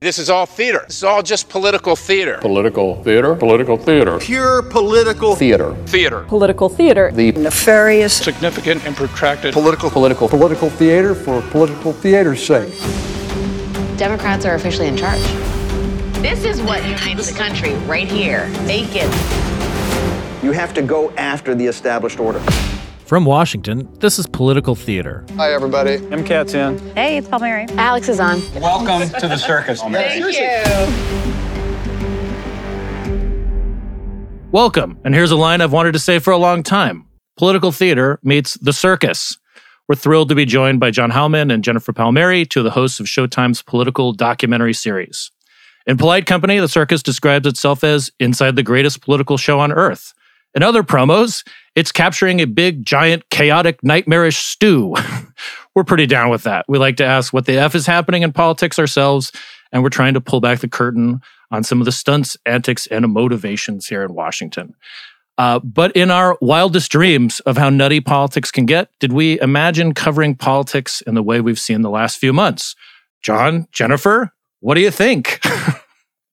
This is all theater. This is all just political theater. Political theater. Political theater. Pure political theater. Theater. Political theater. The nefarious, significant, and protracted political political political theater for political theater's sake. Democrats are officially in charge. This is what unites the country right here. Take it. You have to go after the established order. From Washington, this is Political Theater. Hi, everybody. MCAT's in. Hey, it's Paul Palmieri. Alex is on. Welcome to the circus. Thank you. Welcome, and here's a line I've wanted to say for a long time. Political Theater meets The Circus. We're thrilled to be joined by John Heilemann and Jennifer Palmieri, two of the hosts of Showtime's political documentary series. In polite company, The Circus describes itself as inside the greatest political show on earth. In other promos, it's capturing a big, giant, chaotic, nightmarish stew. we're pretty down with that. We like to ask what the F is happening in politics ourselves, and we're trying to pull back the curtain on some of the stunts, antics, and motivations here in Washington. Uh, but in our wildest dreams of how nutty politics can get, did we imagine covering politics in the way we've seen the last few months? John, Jennifer, what do you think?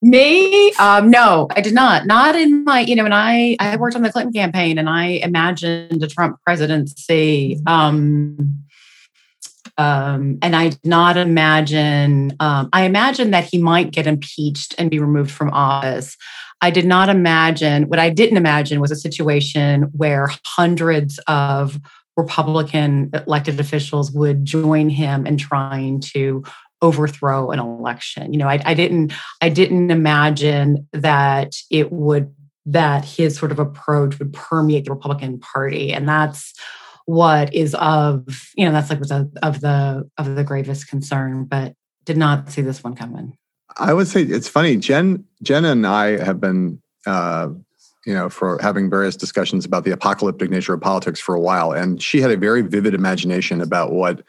Me? Um, no, I did not. Not in my, you know, when I I worked on the Clinton campaign and I imagined a Trump presidency. Um, um, and I did not imagine, um, I imagined that he might get impeached and be removed from office. I did not imagine, what I didn't imagine was a situation where hundreds of Republican elected officials would join him in trying to overthrow an election. You know, I, I didn't I didn't imagine that it would that his sort of approach would permeate the Republican Party, and that's what is of you know that's like was of, of the of the gravest concern. But did not see this one coming. I would say it's funny. Jen Jen and I have been. Uh, you know, for having various discussions about the apocalyptic nature of politics for a while. And she had a very vivid imagination about what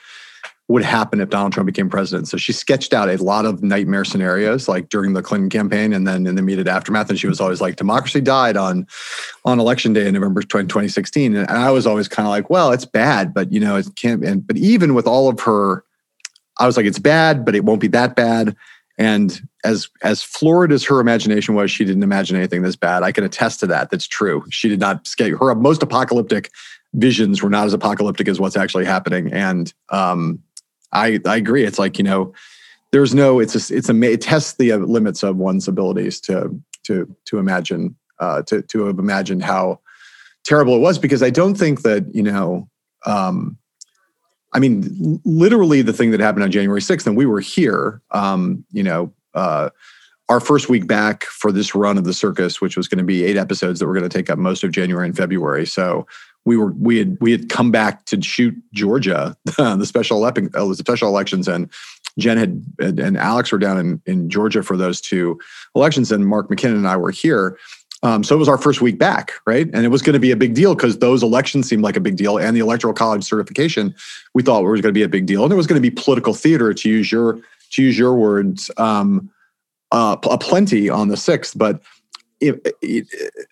would happen if Donald Trump became president. So she sketched out a lot of nightmare scenarios, like during the Clinton campaign and then in the immediate aftermath. And she was always like, democracy died on on election day in November 2016. And I was always kind of like, well, it's bad, but you know, it can't. And, but even with all of her, I was like, it's bad, but it won't be that bad. And as as florid as her imagination was, she didn't imagine anything this bad. I can attest to that. That's true. She did not scale her most apocalyptic visions were not as apocalyptic as what's actually happening. And um, I I agree. It's like you know, there's no. It's a it's a it tests the uh, limits of one's abilities to to to imagine uh, to to have imagined how terrible it was because I don't think that you know. Um, I mean, literally the thing that happened on January 6th, and we were here, um, you know, uh, our first week back for this run of the circus, which was going to be eight episodes that were going to take up most of January and February. So we were we had we had come back to shoot Georgia, the special election, uh, the special elections, and Jen had and Alex were down in in Georgia for those two elections, and Mark McKinnon and I were here. Um, so it was our first week back, right? And it was going to be a big deal because those elections seemed like a big deal, and the electoral college certification we thought was going to be a big deal, and it was going to be political theater to use your to use your words, um, uh, a plenty on the sixth, but it, it,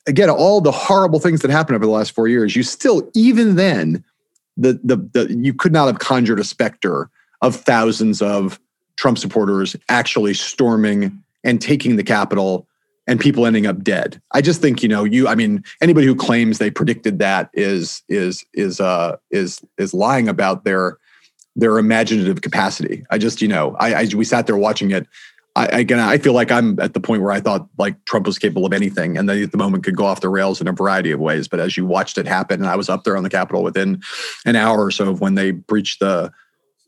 again, all the horrible things that happened over the last four years, you still, even then, the, the, the you could not have conjured a specter of thousands of Trump supporters actually storming and taking the Capitol and people ending up dead. I just think, you know, you I mean, anybody who claims they predicted that is is is uh is is lying about their their imaginative capacity. I just, you know, I, I we sat there watching it I, again, I feel like I'm at the point where I thought like Trump was capable of anything, and then at the moment could go off the rails in a variety of ways. But as you watched it happen, and I was up there on the Capitol within an hour or so of when they breached the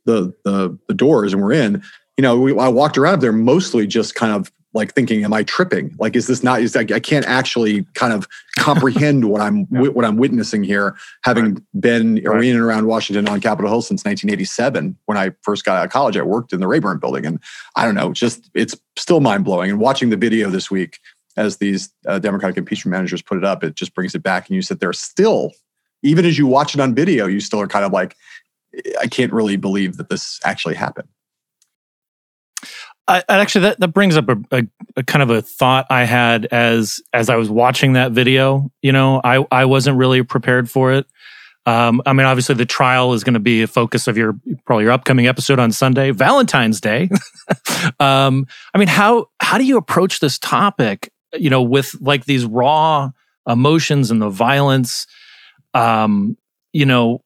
the the, the doors and we're in, you know, we, I walked around there mostly just kind of like thinking, am I tripping? Like, is this not? Is like I can't actually kind of comprehend what I'm yeah. what I'm witnessing here, having right. been right. in and around Washington on Capitol Hill since 1987. When I first got out of college, I worked in the Rayburn Building, and I don't know, just it's still mind blowing. And watching the video this week as these uh, Democratic impeachment managers put it up, it just brings it back, and you sit there still, even as you watch it on video, you still are kind of like, I can't really believe that this actually happened. I, actually, that, that brings up a, a, a, kind of a thought I had as as I was watching that video. You know, I I wasn't really prepared for it. Um, I mean, obviously, the trial is going to be a focus of your probably your upcoming episode on Sunday, Valentine's Day. um, I mean, how how do you approach this topic? You know, with like these raw emotions and the violence. Um, you know,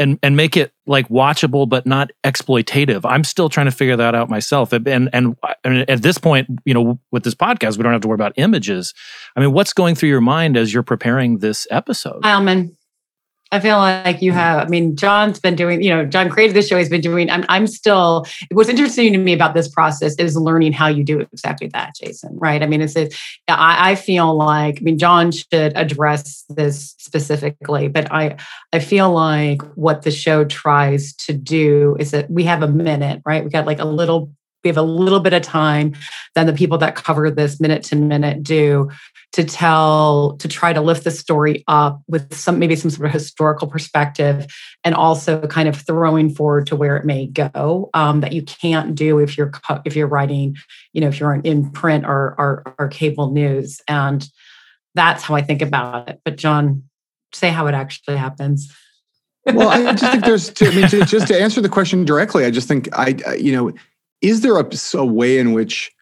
and and make it like watchable but not exploitative. I'm still trying to figure that out myself. And and, and at this point, you know, with this podcast, we don't have to worry about images. I mean, what's going through your mind as you're preparing this episode? Alman, I feel like you mm-hmm. have, I mean, John's been doing, you know, John created this show. He's been doing, I'm, I'm still, what's interesting to me about this process is learning how you do exactly that, Jason, right? I mean, it's, it, I, I feel like, I mean, John should address this specifically, but I, I feel like what the show tries to do is that we have a minute, right? We got like a little we have a little bit of time than the people that cover this minute to minute do to tell to try to lift the story up with some maybe some sort of historical perspective and also kind of throwing forward to where it may go um, that you can't do if you're if you're writing you know if you're in print or, or or cable news. And that's how i think about it. But john say how it actually happens. Well i just think there's i mean to, just to answer the question directly i just think i you know is there a, a way in which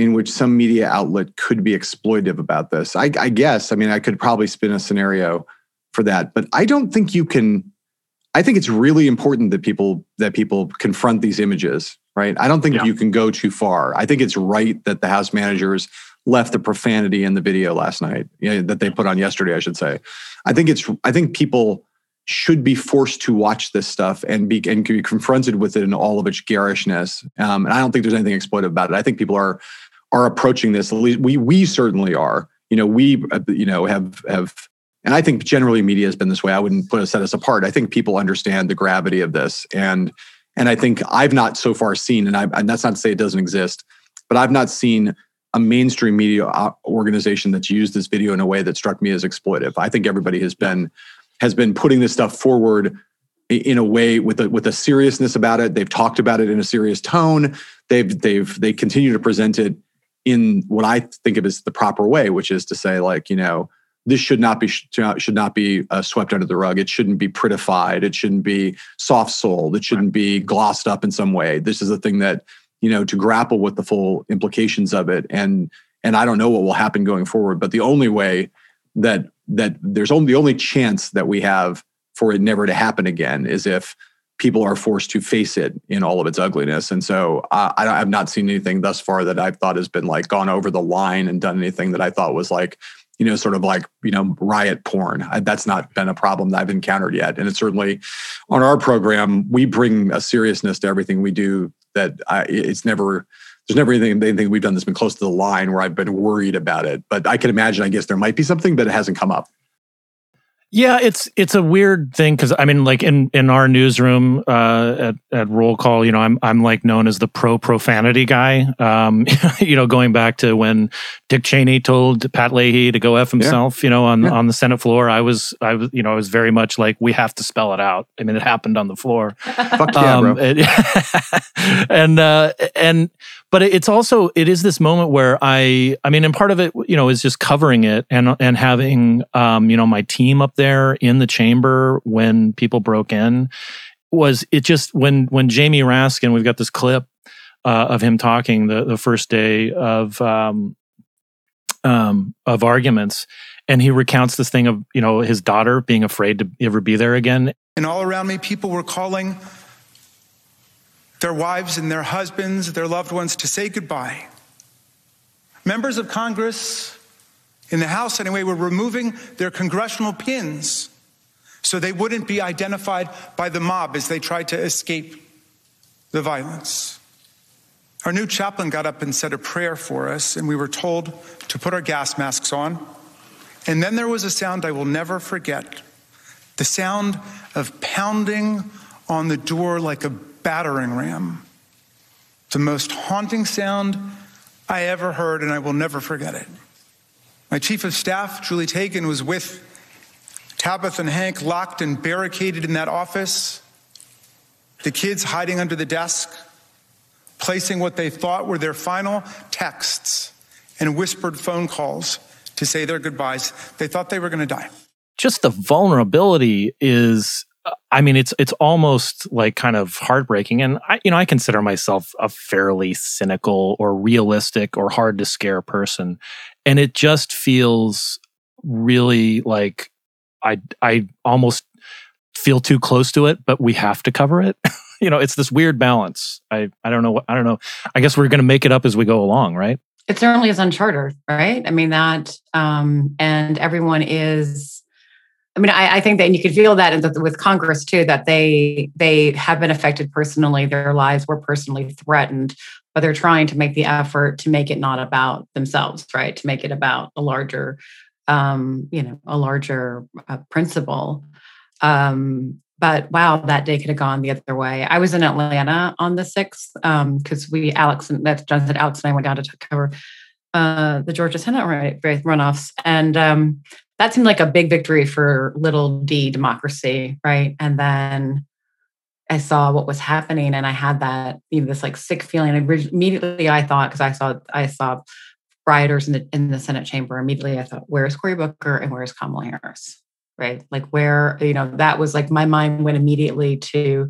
in which some media outlet could be exploitive about this. I, I, guess. I mean, I could probably spin a scenario for that, but I don't think you can. I think it's really important that people that people confront these images, right? I don't think yeah. you can go too far. I think it's right that the House managers left the profanity in the video last night you know, that they put on yesterday. I should say. I think it's. I think people should be forced to watch this stuff and be and be confronted with it in all of its garishness. Um, and I don't think there's anything exploitive about it. I think people are are approaching this. At least we we certainly are. You know, we uh, you know have have, and I think generally media has been this way. I wouldn't put set us apart. I think people understand the gravity of this, and and I think I've not so far seen, and I and that's not to say it doesn't exist, but I've not seen a mainstream media uh, organization that's used this video in a way that struck me as exploitive. I think everybody has been has been putting this stuff forward in a way with a with a seriousness about it. They've talked about it in a serious tone. They've they've they continue to present it in what I think of as the proper way, which is to say, like, you know, this should not be should not be uh, swept under the rug. It shouldn't be prettified. It shouldn't be soft souled. It shouldn't be glossed up in some way. This is a thing that you know to grapple with the full implications of it. And and I don't know what will happen going forward. But the only way that that there's only the only chance that we have for it never to happen again is if people are forced to face it in all of its ugliness. And so uh, I, have not seen anything thus far that I've thought has been like gone over the line and done anything that I thought was like, you know, sort of like, you know, riot porn. I, that's not been a problem that I've encountered yet. And it's certainly on our program, we bring a seriousness to everything we do that I, it's never, there's never anything, anything we've done that's been close to the line where I've been worried about it. But I can imagine, I guess there might be something, but it hasn't come up. Yeah, it's it's a weird thing because I mean, like in in our newsroom uh, at at roll call, you know, I'm I'm like known as the pro profanity guy. Um, you know, going back to when Dick Cheney told Pat Leahy to go f himself, yeah. you know, on yeah. on the Senate floor, I was I was you know I was very much like we have to spell it out. I mean, it happened on the floor. Fuck yeah, um, bro. And uh, and but it's also it is this moment where I I mean, and part of it, you know, is just covering it and and having um, you know my team up there in the chamber when people broke in was it just when when Jamie Raskin, we've got this clip uh, of him talking the the first day of um, um, of arguments, and he recounts this thing of you know his daughter being afraid to ever be there again. And all around me, people were calling their wives and their husbands, their loved ones to say goodbye. Members of Congress, in the House anyway, were removing their congressional pins so they wouldn't be identified by the mob as they tried to escape the violence. Our new chaplain got up and said a prayer for us, and we were told to put our gas masks on. And then there was a sound I will never forget the sound of pounding on the door like a battering ram. It's The most haunting sound I ever heard, and I will never forget it. My chief of staff, Julie Tagen, was with Tabitha and Hank locked and barricaded in that office. The kids hiding under the desk, placing what they thought were their final texts and whispered phone calls to say their goodbyes. They thought they were going to die. just the vulnerability is I mean, it's it's almost like kind of heartbreaking. And I, you know, I consider myself a fairly cynical or realistic or hard to scare person, and it just feels really like I I almost feel too close to it, but we have to cover it. you know, it's this weird balance. I I don't know. I don't know. I guess we're going to make it up as we go along, right? It certainly is uncharted, right? I mean that, um, and everyone is I mean, I, I, think that you could feel that with Congress too, that they they have been affected personally. Their lives were personally threatened, but they're trying to make the effort to make it not about themselves, right? To make it about a larger, um, you know, a larger uh, principle. Um, but wow, that day could have gone the other way. I was in Atlanta on the sixth because um, we Alex and that's Jonathan Alex and I went down to cover uh, the Georgia Senate runoffs, and um, that seemed like a big victory for little d democracy, right? And then I saw what was happening, and I had that you know this like sick feeling. Immediately, I thought because I saw I saw rioters in the in the Senate chamber. Immediately, I thought, where's Cory Booker and where's Kamala Harris? Right? Like where you know that was like my mind went immediately to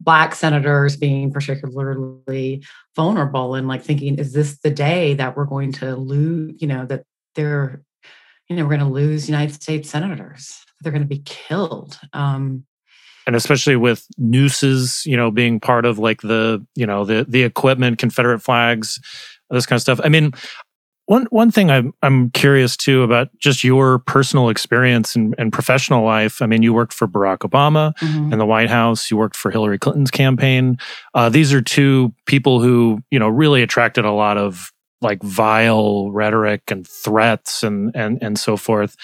black senators being particularly vulnerable and like thinking is this the day that we're going to lose you know that they're you know, we're going to lose United States senators. They're going to be killed. Um, and especially with nooses, you know, being part of like the, you know, the the equipment, Confederate flags, this kind of stuff. I mean, one one thing I'm I'm curious too about just your personal experience and, and professional life. I mean, you worked for Barack Obama mm-hmm. in the White House. You worked for Hillary Clinton's campaign. Uh, these are two people who you know really attracted a lot of like vile rhetoric and threats and and and so forth.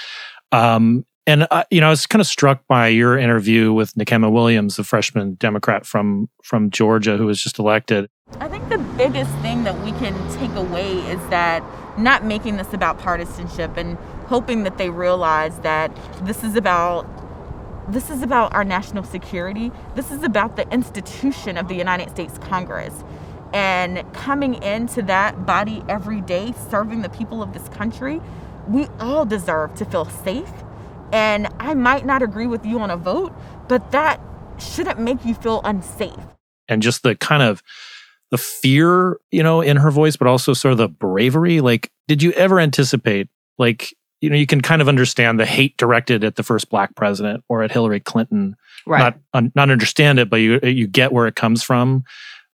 Um, and uh, you know, I was kind of struck by your interview with Nikema Williams, the freshman Democrat from from Georgia who was just elected. I think the biggest thing that we can take away is that not making this about partisanship and hoping that they realize that this is about this is about our national security. This is about the institution of the United States Congress and coming into that body every day, serving the people of this country, we all deserve to feel safe. And I might not agree with you on a vote, but that shouldn't make you feel unsafe. And just the kind of the fear, you know, in her voice, but also sort of the bravery. Like, did you ever anticipate, like, you know, you can kind of understand the hate directed at the first black president or at Hillary Clinton. Right. Not, un, not understand it, but you you get where it comes from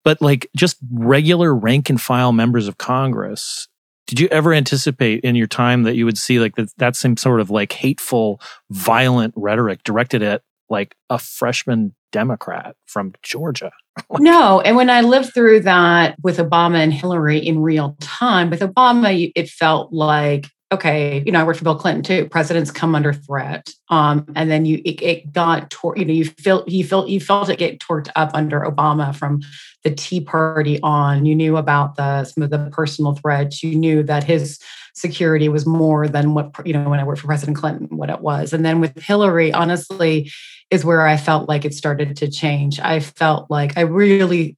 but like just regular rank and file members of Congress. Did you ever anticipate in your time that you would see like that, that same sort of like hateful, violent rhetoric directed at like a freshman Democrat from Georgia? no. And when I lived through that with Obama and Hillary in real time, with Obama, it felt like okay, you know, I worked for Bill Clinton too. Presidents come under threat, um, and then you it, it got tor- you know you felt you felt you felt it get torqued up under Obama from the Tea Party on. You knew about the some of the personal threats. You knew that his security was more than what you know when I worked for President Clinton, what it was. And then with Hillary, honestly, is where I felt like it started to change. I felt like I really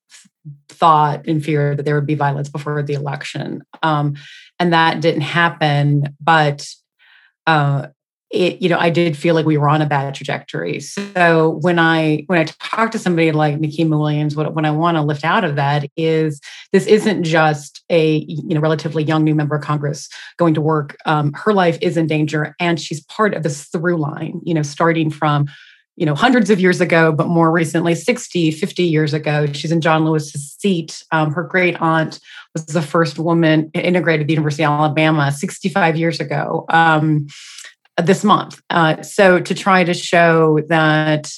thought and feared that there would be violence before the election. Um, and that didn't happen. But uh, it, you know, I did feel like we were on a bad trajectory. So when I when I talk to somebody like Nikema Williams, what I want to lift out of that is this isn't just a you know relatively young new member of Congress going to work. Um, her life is in danger, and she's part of this through line. You know, starting from you know hundreds of years ago but more recently 60 50 years ago she's in john lewis's seat. Um, her great aunt was the first woman integrated the university of alabama 65 years ago um, this month. Uh, so to try to show that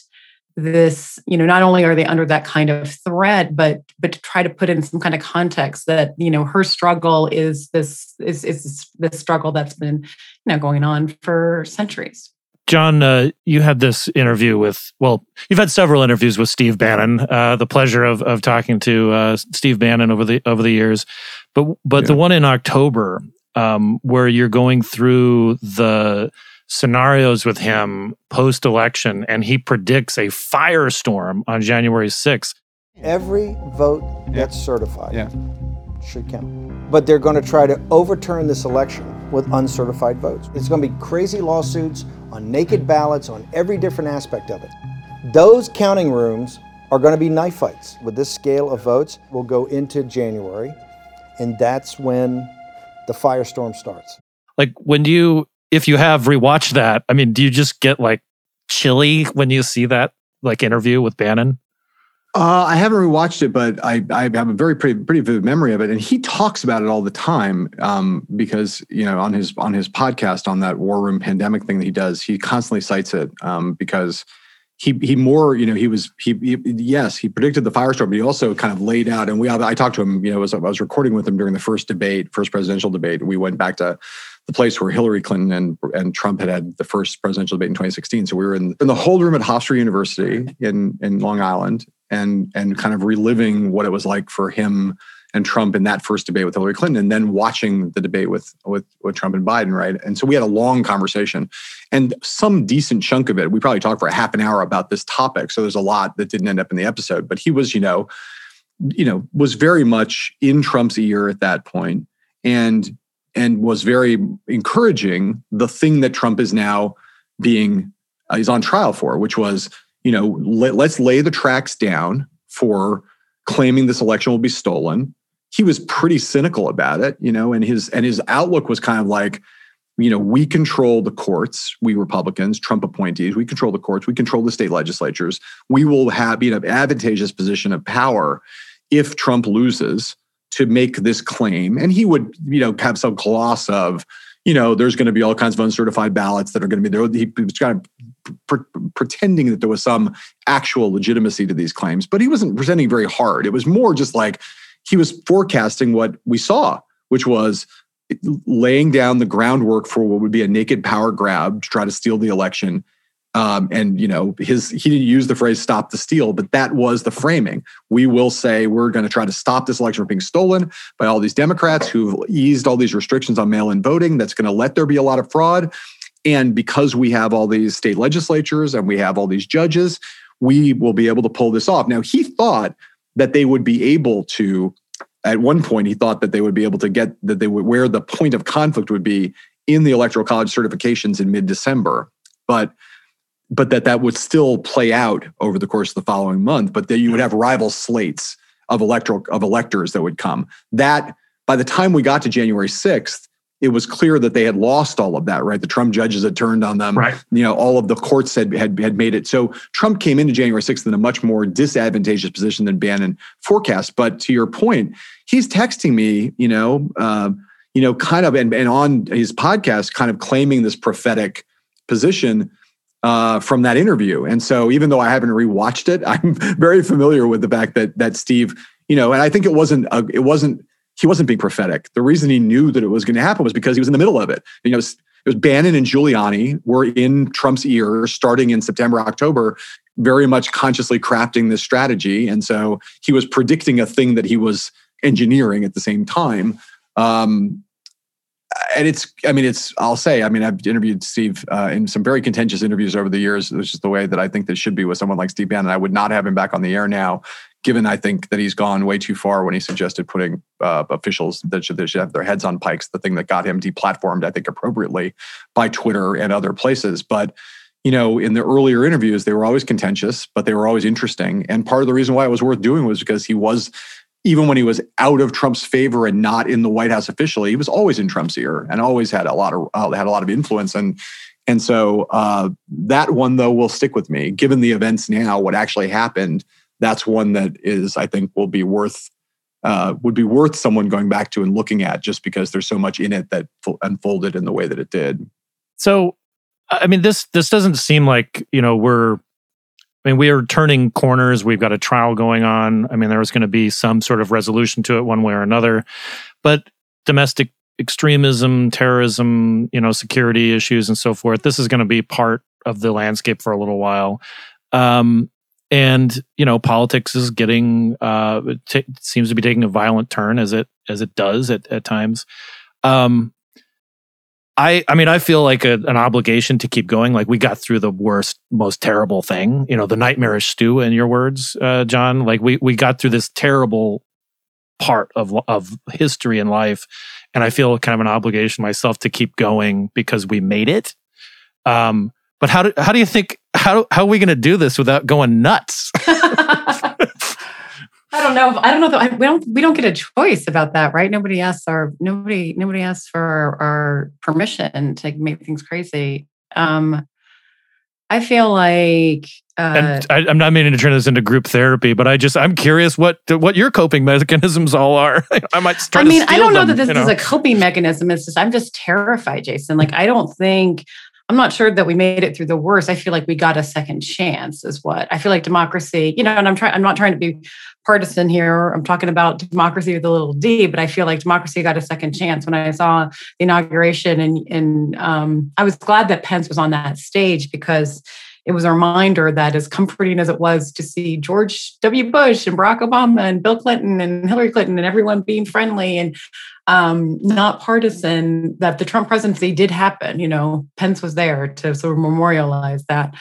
this you know not only are they under that kind of threat but but to try to put in some kind of context that you know her struggle is this is is this struggle that's been you know going on for centuries John, uh, you had this interview with, well, you've had several interviews with Steve Bannon. Uh, the pleasure of of talking to uh, Steve Bannon over the over the years, but but yeah. the one in October um, where you're going through the scenarios with him post election, and he predicts a firestorm on January 6th. Every vote gets certified. Yeah. Should count. But they're going to try to overturn this election with uncertified votes. It's going to be crazy lawsuits on naked ballots, on every different aspect of it. Those counting rooms are going to be knife fights. With this scale of votes, we'll go into January, and that's when the firestorm starts. Like when do you, if you have rewatched that, I mean, do you just get like chilly when you see that like interview with Bannon? Uh, I haven't rewatched it, but I, I have a very pretty pretty vivid memory of it, and he talks about it all the time um, because you know on his on his podcast on that war room pandemic thing that he does, he constantly cites it um, because he he more you know he was he, he, yes he predicted the firestorm but he also kind of laid out and we I talked to him you know as I was recording with him during the first debate first presidential debate. We went back to the place where Hillary Clinton and and Trump had had the first presidential debate in 2016 so we were in, in the whole room at Hofstra University in in Long Island and and kind of reliving what it was like for him and Trump in that first debate with Hillary Clinton, and then watching the debate with with with Trump and Biden, right? And so we had a long conversation, and some decent chunk of it, we probably talked for a half an hour about this topic. So there's a lot that didn't end up in the episode, but he was, you know, you know, was very much in Trump's ear at that point, and and was very encouraging the thing that Trump is now being uh, he's on trial for, which was, you know, let, let's lay the tracks down for claiming this election will be stolen he was pretty cynical about it, you know, and his and his outlook was kind of like, you know, we control the courts, we Republicans, Trump appointees, we control the courts, we control the state legislatures. We will have be in an advantageous position of power if Trump loses to make this claim. And he would, you know, have some gloss of, you know, there's going to be all kinds of uncertified ballots that are going to be there. He was kind of pre- pretending that there was some actual legitimacy to these claims, but he wasn't presenting very hard. It was more just like, he was forecasting what we saw, which was laying down the groundwork for what would be a naked power grab to try to steal the election. Um, and you know, his he didn't use the phrase "stop the steal," but that was the framing. We will say we're going to try to stop this election from being stolen by all these Democrats who've eased all these restrictions on mail-in voting. That's going to let there be a lot of fraud. And because we have all these state legislatures and we have all these judges, we will be able to pull this off. Now, he thought that they would be able to at one point he thought that they would be able to get that they would where the point of conflict would be in the electoral college certifications in mid-december but but that that would still play out over the course of the following month but that you would have rival slates of electoral of electors that would come that by the time we got to january 6th it was clear that they had lost all of that, right? The Trump judges had turned on them. Right. You know, all of the courts had, had had made it. So Trump came into January 6th in a much more disadvantageous position than Bannon forecast. But to your point, he's texting me, you know, uh, you know, kind of and, and on his podcast, kind of claiming this prophetic position uh, from that interview. And so even though I haven't rewatched it, I'm very familiar with the fact that that Steve, you know, and I think it wasn't a, it wasn't he wasn't being prophetic. The reason he knew that it was going to happen was because he was in the middle of it. You know, it was Bannon and Giuliani were in Trump's ear starting in September, October, very much consciously crafting this strategy. And so he was predicting a thing that he was engineering at the same time. Um, and it's, I mean, it's, I'll say, I mean, I've interviewed Steve uh, in some very contentious interviews over the years, which is the way that I think that should be with someone like Steve Bannon. I would not have him back on the air now given I think that he's gone way too far when he suggested putting uh, officials that should, that should have their heads on pikes, the thing that got him deplatformed, I think, appropriately by Twitter and other places. But you know, in the earlier interviews, they were always contentious, but they were always interesting. And part of the reason why it was worth doing was because he was, even when he was out of Trump's favor and not in the White House officially, he was always in Trump's ear and always had a lot of uh, had a lot of influence. And and so uh, that one though will stick with me, given the events now, what actually happened that's one that is I think will be worth uh, would be worth someone going back to and looking at just because there's so much in it that unfolded in the way that it did. So, I mean, this this doesn't seem like you know we're. I mean, we are turning corners. We've got a trial going on. I mean, there was going to be some sort of resolution to it one way or another, but domestic extremism, terrorism, you know, security issues, and so forth. This is going to be part of the landscape for a little while. Um, and you know politics is getting uh t- seems to be taking a violent turn as it as it does at, at times um i i mean i feel like a, an obligation to keep going. Like we got through the worst most terrible thing you know the nightmarish stew in your words uh john. Like we we got through this terrible part of of history and life and i feel kind of an obligation myself to keep going because we made it. Um But how do how do you think how how are we going to do this without going nuts? I don't know. I don't know. That, we don't. We don't get a choice about that, right? Nobody asks our nobody. Nobody asks for our, our permission to make things crazy. Um, I feel like, uh, I, am not meaning to turn this into group therapy, but I just I'm curious what what your coping mechanisms all are. I might. Try I mean, I don't know them, that this you know? is a coping mechanism. It's just I'm just terrified, Jason. Like I don't think I'm not sure that we made it through the worst. I feel like we got a second chance, is what I feel like democracy, you know, and I'm trying, I'm not trying to be partisan here. I'm talking about democracy with a little d, but I feel like democracy got a second chance when I saw the inauguration. And, and um, I was glad that Pence was on that stage because it was a reminder that as comforting as it was to see George W. Bush and Barack Obama and Bill Clinton and Hillary Clinton and everyone being friendly and um, not partisan, that the Trump presidency did happen. You know, Pence was there to sort of memorialize that.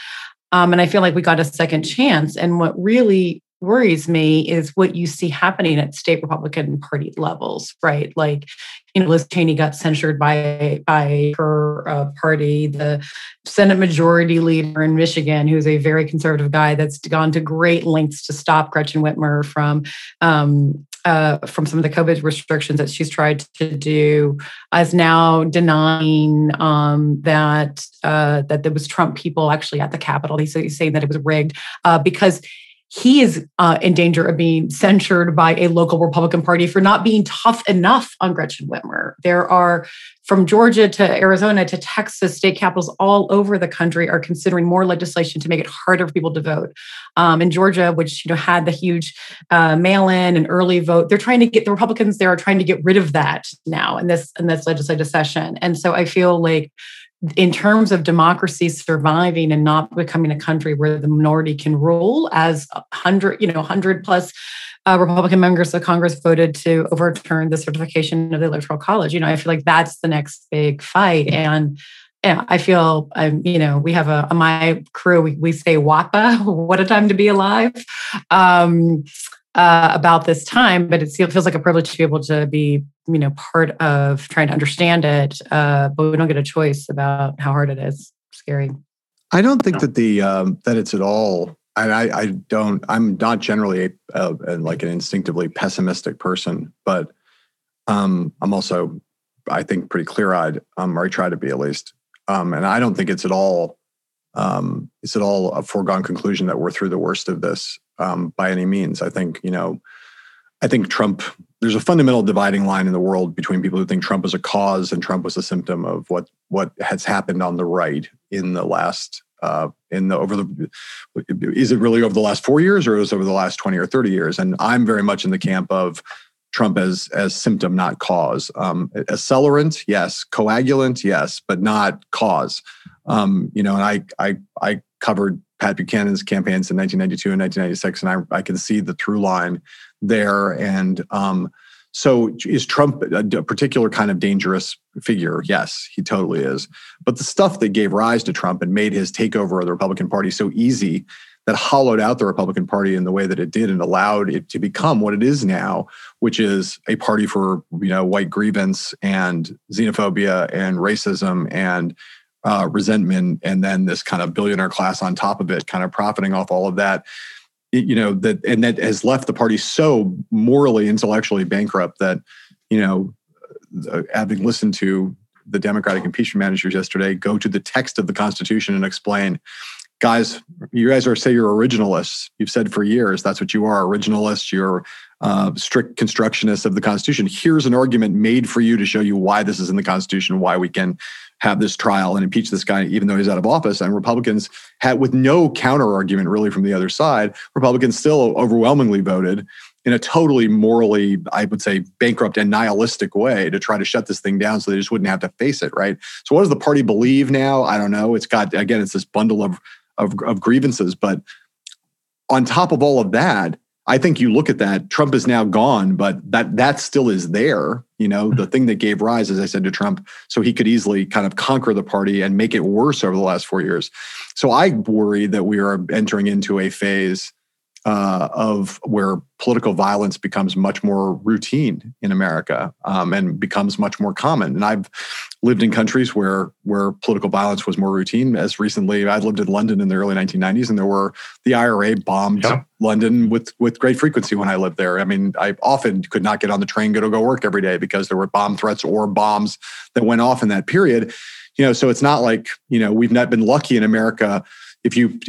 Um, and I feel like we got a second chance. And what really worries me is what you see happening at state Republican Party levels, right? Like, you know, Liz Cheney got censured by by her uh, party. The Senate Majority Leader in Michigan, who's a very conservative guy, that's gone to great lengths to stop Gretchen Whitmer from um, uh, from some of the COVID restrictions that she's tried to do, is now denying um, that uh, that there was Trump people actually at the Capitol. He's, he's saying that it was rigged uh, because he is uh, in danger of being censured by a local Republican Party for not being tough enough on Gretchen Whitmer. There are from Georgia to Arizona to Texas, state capitals all over the country are considering more legislation to make it harder for people to vote. Um, in Georgia, which you know had the huge uh, mail-in and early vote, they're trying to get the Republicans there are trying to get rid of that now in this in this legislative session. And so I feel like in terms of democracy surviving and not becoming a country where the minority can rule as 100 you know 100 plus uh, republican members of congress voted to overturn the certification of the electoral college you know i feel like that's the next big fight and yeah, I feel I'm, you know, we have a, a my crew, we, we say WAPA, what a time to be alive. Um, uh, about this time, but it feels like a privilege to be able to be, you know, part of trying to understand it. Uh, but we don't get a choice about how hard it is. Scary. I don't think that the um, that it's at all. I, I, I don't. I'm not generally a, a, a, like an instinctively pessimistic person, but um, I'm also, I think, pretty clear eyed. Um, or I try to be at least. Um, and I don't think it's at all. Um, it's at all a foregone conclusion that we're through the worst of this um, by any means. I think you know, I think Trump. There's a fundamental dividing line in the world between people who think Trump was a cause and Trump was a symptom of what what has happened on the right in the last uh, in the over the. Is it really over the last four years or is it over the last twenty or thirty years? And I'm very much in the camp of Trump as as symptom, not cause. Um, accelerant, yes. Coagulant, yes, but not cause. Um, you know, and I I I covered Pat Buchanan's campaigns in 1992 and 1996, and I, I can see the through line there. And um, so, is Trump a, a, particular kind of dangerous figure? Yes, he totally is. But the stuff that gave rise to Trump and made his takeover of the Republican Party so easy that hollowed out the Republican Party in the way that it did and allowed it to become what it is now, which is a party for you know white grievance and xenophobia and racism and uh, resentment and then this kind of billionaire class on top of it kind of profiting off all of that you know that and that has left the party so morally intellectually bankrupt that you know uh, having listened to the democratic impeachment managers yesterday go to the text of the constitution and explain guys you guys are say you're originalists. You've said for years that's what you are originalists. You're uh, strict constructionists of the constitution. Here's an argument made for you to show you why this is in the constitution why we can have this trial and impeach this guy even though he's out of office. And republicans had with no counter argument really from the other side republicans still overwhelmingly voted in a totally morally i would say bankrupt and nihilistic way to try to shut this thing down so they just wouldn't have to face it right? So what does the party believe now? I don't know. It's got again it's this bundle of of, of grievances but on top of all of that I think you look at that, Trump is now gone, but that that still is there. You know, the mm-hmm. thing that gave rise, as I said to Trump, so he could easily kind of conquer the party and make it worse over the last four years. So I worry that we are entering into a phase uh, of where political violence becomes much more routine in America um, and becomes much more common. And I've lived in countries where where political violence was more routine. As recently, I lived in London in the early 1990s, and there were the IRA bombed Yep. London with with great frequency when I lived there. I mean, I often could not get on the train go to go work every day because there were bomb threats or bombs that went off in that period. You know, so it's not like you know we've not been lucky in America. If you,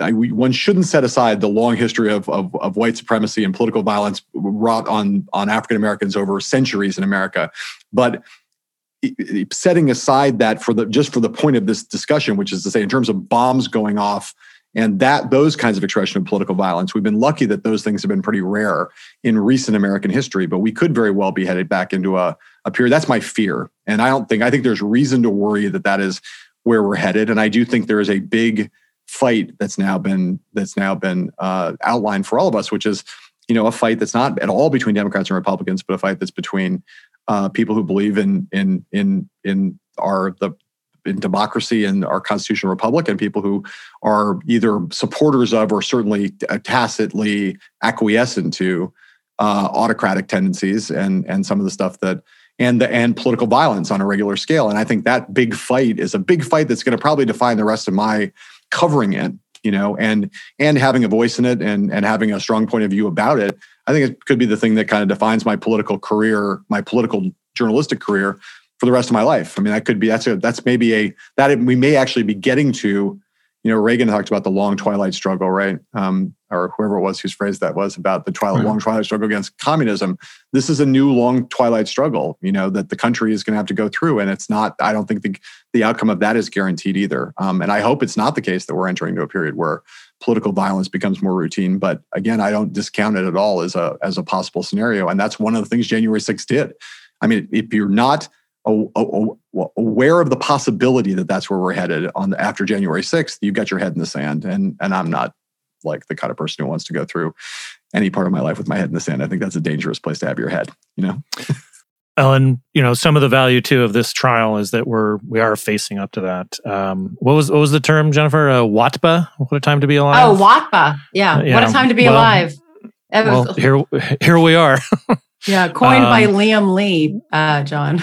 I, one shouldn't set aside the long history of, of of white supremacy and political violence wrought on on African Americans over centuries in America, but setting aside that for the just for the point of this discussion, which is to say, in terms of bombs going off and that those kinds of expression of political violence, we've been lucky that those things have been pretty rare in recent American history. But we could very well be headed back into a, a period. That's my fear, and I don't think I think there's reason to worry that that is where we're headed. And I do think there is a big fight that's now been that's now been uh, outlined for all of us, which is you know a fight that's not at all between Democrats and Republicans, but a fight that's between uh, people who believe in in in in our the in democracy and our constitutional republic, and people who are either supporters of or certainly tacitly acquiescent to uh, autocratic tendencies and and some of the stuff that and the and political violence on a regular scale. And I think that big fight is a big fight that's going to probably define the rest of my covering it. You know, and and having a voice in it and and having a strong point of view about it I think it could be the thing that kind of defines my political career, my political journalistic career for the rest of my life. I mean, that could be that's a that's maybe a that we may actually be getting to. You know, Reagan talked about the long twilight struggle, right? Um, or whoever it was whose phrase that was about the twilight, long twilight struggle against communism. This is a new long twilight struggle, you know, that the country is going to have to go through, and it's not. I don't think the the outcome of that is guaranteed either. Um, and I hope it's not the case that we're entering into a period where political violence becomes more routine. But again, I don't discount it at all as a as a possible scenario, and that's one of the things January 6th did. I mean, if you're not aware of the possibility that that's where we're headed on the, after January 6th, you've got your head in the sand. And and I'm not like the kind of person who wants to go through any part of my life with my head in the sand. I think that's a dangerous place to have your head, you know. Ellen, you know, some of the value too of this trial is that we're we are facing up to that. Um, what was what was the term, Jennifer? Uh, Watpa? What a time to be alive. Oh, Watpa. Yeah. Uh, yeah. What a time to be Well- alive. That Well, here here we are. yeah, coined by um, Liam Lee, uh, John.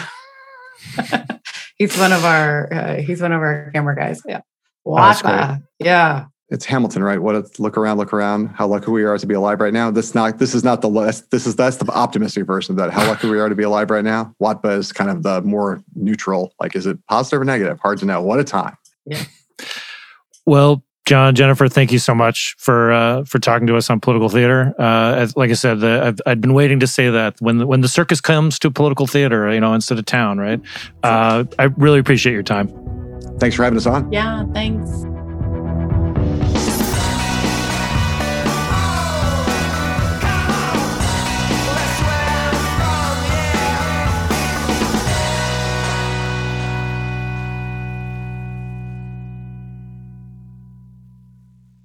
he's one of our uh, he's one of our camera guys. Yeah. that's great. Yeah. It's Hamilton, right? What a look around, look around. How lucky we are to be alive right now. This not this is not the less. This is that's the optimistic version of that. How lucky we are to be alive right now. Watpa is kind of the more neutral. Like, is it positive or negative? Hard to know. What a time. Yeah. Well, John, Jennifer, thank you so much for uh, for talking to us on political theater. Uh, as, like I said, the, I've I'd been waiting to say that when the, when the circus comes to political theater, you know, instead of town, right? Uh, I really appreciate your time. Thanks for having us on. Yeah. Thanks.